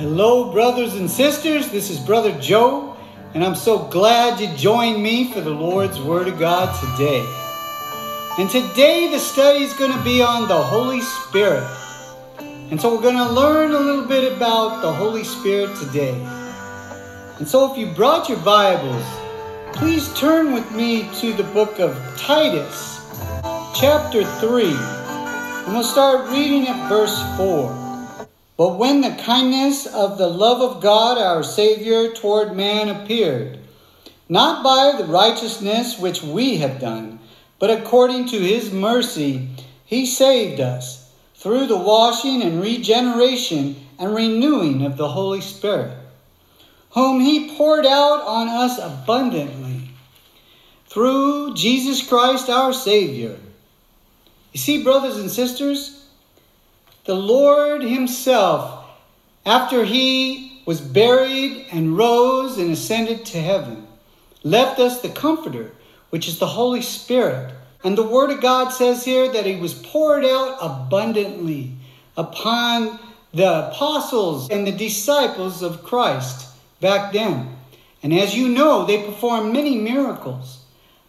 Hello, brothers and sisters. This is Brother Joe, and I'm so glad you joined me for the Lord's Word of God today. And today the study is going to be on the Holy Spirit. And so we're going to learn a little bit about the Holy Spirit today. And so if you brought your Bibles, please turn with me to the book of Titus, chapter 3. And we'll start reading at verse 4. But when the kindness of the love of God our Savior toward man appeared, not by the righteousness which we have done, but according to his mercy, he saved us through the washing and regeneration and renewing of the Holy Spirit, whom he poured out on us abundantly through Jesus Christ our Savior. You see, brothers and sisters, the Lord Himself, after He was buried and rose and ascended to heaven, left us the Comforter, which is the Holy Spirit. And the Word of God says here that He was poured out abundantly upon the apostles and the disciples of Christ back then. And as you know, they performed many miracles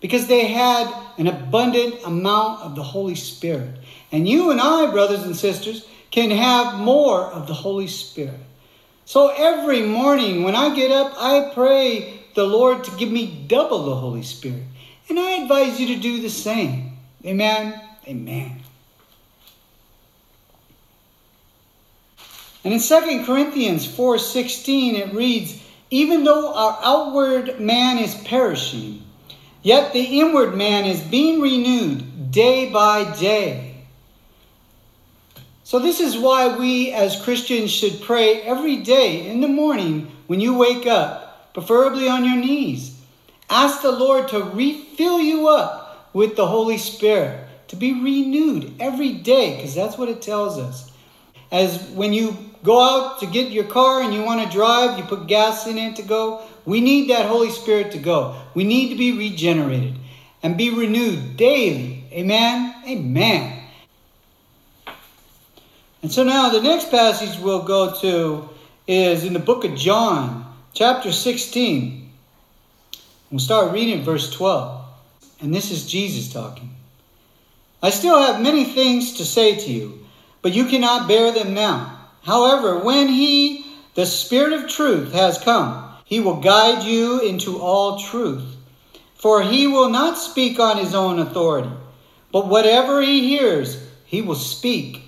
because they had an abundant amount of the Holy Spirit. And you and I, brothers and sisters, can have more of the Holy Spirit. So every morning when I get up, I pray the Lord to give me double the Holy Spirit. And I advise you to do the same. Amen. Amen. And in 2 Corinthians 4:16 it reads, "Even though our outward man is perishing, yet the inward man is being renewed day by day." So, this is why we as Christians should pray every day in the morning when you wake up, preferably on your knees. Ask the Lord to refill you up with the Holy Spirit, to be renewed every day, because that's what it tells us. As when you go out to get your car and you want to drive, you put gas in it to go. We need that Holy Spirit to go. We need to be regenerated and be renewed daily. Amen? Amen. And so now the next passage we'll go to is in the book of John, chapter 16. We'll start reading verse 12. And this is Jesus talking. I still have many things to say to you, but you cannot bear them now. However, when He, the Spirit of truth, has come, He will guide you into all truth. For He will not speak on His own authority, but whatever He hears, He will speak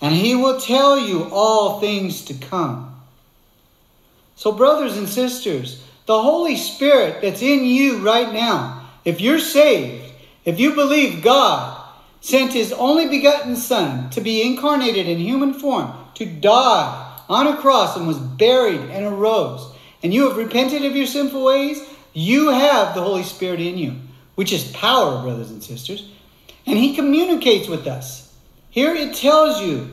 and he will tell you all things to come. So, brothers and sisters, the Holy Spirit that's in you right now, if you're saved, if you believe God sent his only begotten Son to be incarnated in human form, to die on a cross and was buried and arose, and you have repented of your sinful ways, you have the Holy Spirit in you, which is power, brothers and sisters. And he communicates with us. Here it tells you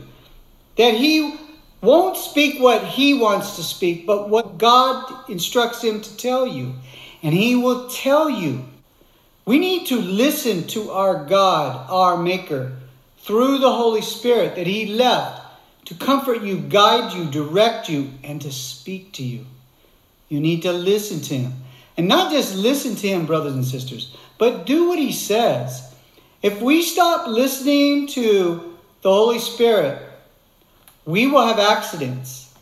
that he won't speak what he wants to speak, but what God instructs him to tell you. And he will tell you. We need to listen to our God, our Maker, through the Holy Spirit that he left to comfort you, guide you, direct you, and to speak to you. You need to listen to him. And not just listen to him, brothers and sisters, but do what he says. If we stop listening to the Holy Spirit, we will have accidents.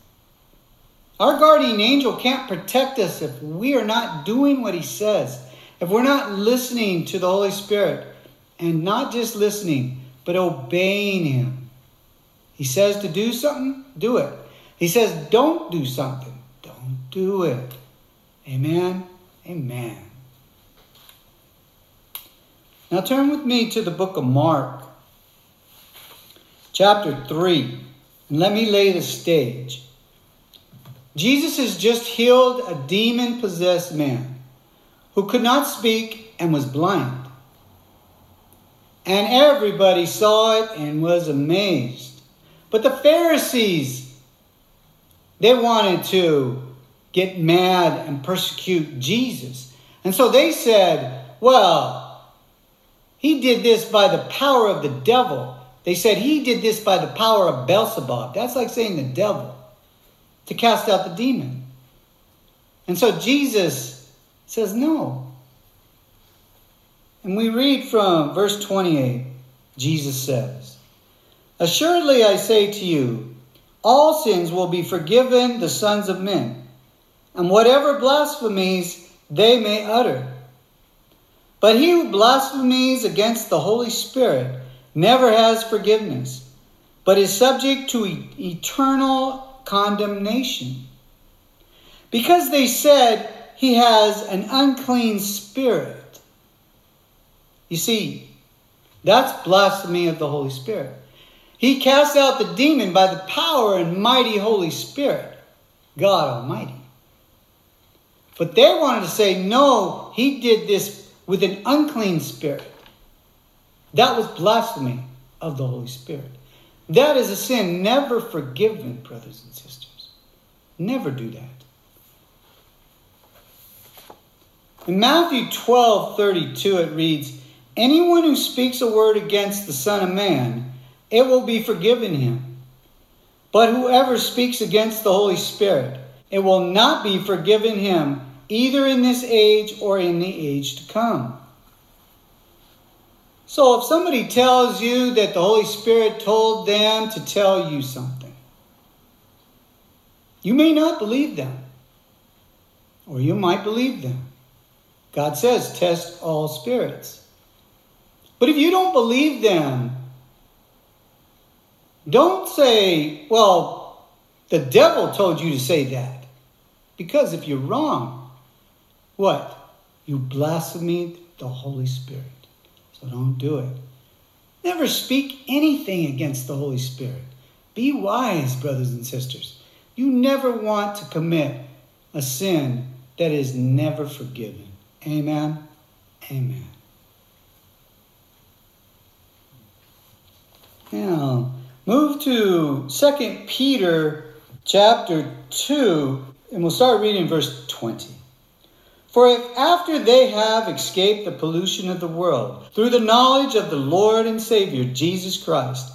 Our guardian angel can't protect us if we are not doing what he says, if we're not listening to the Holy Spirit, and not just listening, but obeying him. He says to do something, do it. He says don't do something, do it. Amen. Amen. Now turn with me to the book of Mark chapter 3. And let me lay the stage. Jesus has just healed a demon possessed man who could not speak and was blind. And everybody saw it and was amazed. But the Pharisees, they wanted to get mad and persecute Jesus. And so they said, well, he did this by the power of the devil. They said he did this by the power of Beelzebub. That's like saying the devil. to cast out the demon. And so Jesus says, No. And we read from verse 28, Jesus says, Assuredly I say to you, all sins will be forgiven the sons of men, and whatever blasphemies they may utter. But he who blasphemies against the Holy Spirit never has forgiveness, but is subject to eternal condemnation. Because they said he has an unclean spirit. You see, that's blasphemy of the Holy Spirit. He cast out the demon by the power and mighty Holy Spirit, God Almighty. But they wanted to say, no, he did this with an unclean spirit. That was blasphemy of the Holy Spirit. That is a sin never forgiven, brothers and sisters. Never do that. In Matthew 12 32, it reads, Anyone who speaks a word against the Son of Man, it will be forgiven him. But whoever speaks against the Holy Spirit, it will not be forgiven him, either in this age or in the age to come. So if somebody tells you that the Holy Spirit told them to tell you something, you may not believe them, or you might believe them. God says, test all spirits. But if you don't believe them, don't say, well, the devil told you to say that. Because if you're wrong, what? You blasphemed the Holy Spirit. So don't do it. Never speak anything against the Holy Spirit. Be wise, brothers and sisters. You never want to commit a sin that is never forgiven. Amen. Amen. Now, move to 2 Peter chapter 2, and we'll start reading verse 20. For if after they have escaped the pollution of the world through the knowledge of the Lord and Savior Jesus Christ,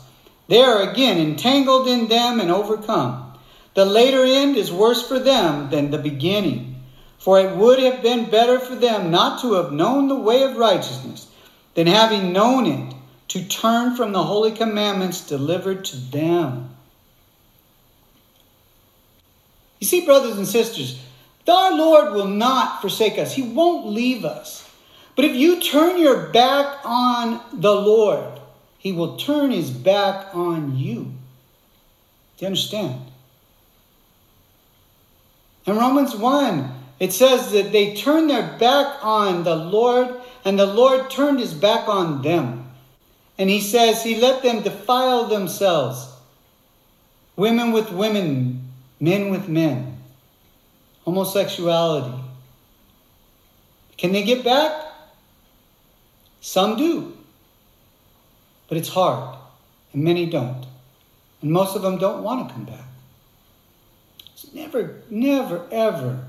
they are again entangled in them and overcome, the later end is worse for them than the beginning. For it would have been better for them not to have known the way of righteousness than having known it, to turn from the holy commandments delivered to them. You see, brothers and sisters, our Lord will not forsake us, He won't leave us. But if you turn your back on the Lord, He will turn His back on you. Do you understand? In Romans 1, it says that they turned their back on the Lord, and the Lord turned his back on them. And he says he let them defile themselves women with women, men with men homosexuality. Can they get back? Some do. But it's hard, and many don't. And most of them don't want to come back. So never, never, ever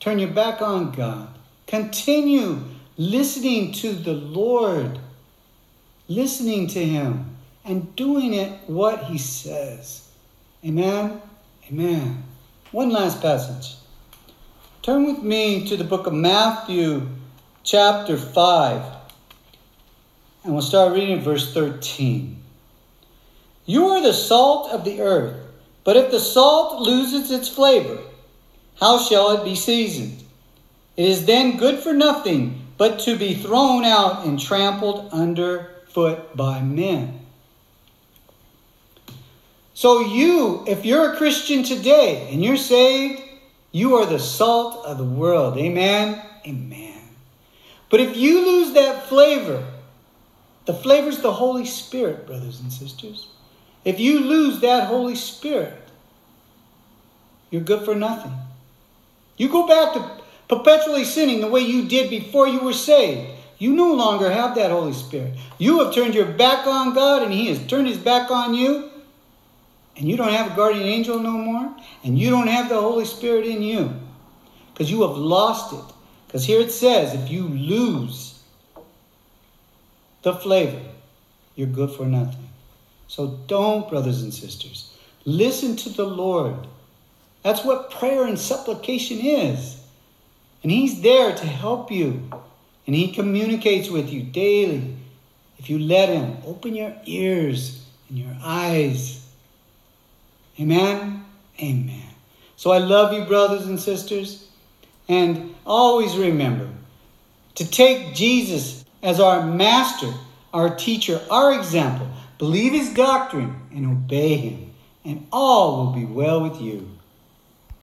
turn your back on God. Continue listening to the Lord, listening to Him, and doing it what He says. Amen? Amen. One last passage. Turn with me to the book of Matthew, chapter 5, and we'll start reading verse 13. You are the salt of the earth, but if the salt loses its flavor, how shall it be seasoned? It is then good for nothing but to be thrown out and trampled underfoot by men. So, you, if you're a Christian today and you're saved, you are the salt of the world. Amen? Amen. But if you lose that flavor, the flavor is the Holy Spirit, brothers and sisters. If you lose that Holy Spirit, you're good for nothing. You go back to perpetually sinning the way you did before you were saved. You no longer have that Holy Spirit. You have turned your back on God and He has turned His back on you and you don't have a guardian angel no more, and you don't have the Holy Spirit in you, because you have lost it. Because here it says, if you lose the flavor, you're good for nothing. So don't, brothers and sisters, listen to the Lord. That's what prayer and supplication is. And He's there to help you. And He communicates with you daily. If you let Him, open your ears and your eyes. Amen? Amen. So I love you, brothers and sisters. And always remember to take Jesus as our master, our teacher, our example. Believe his doctrine and obey him, and all will be well with you.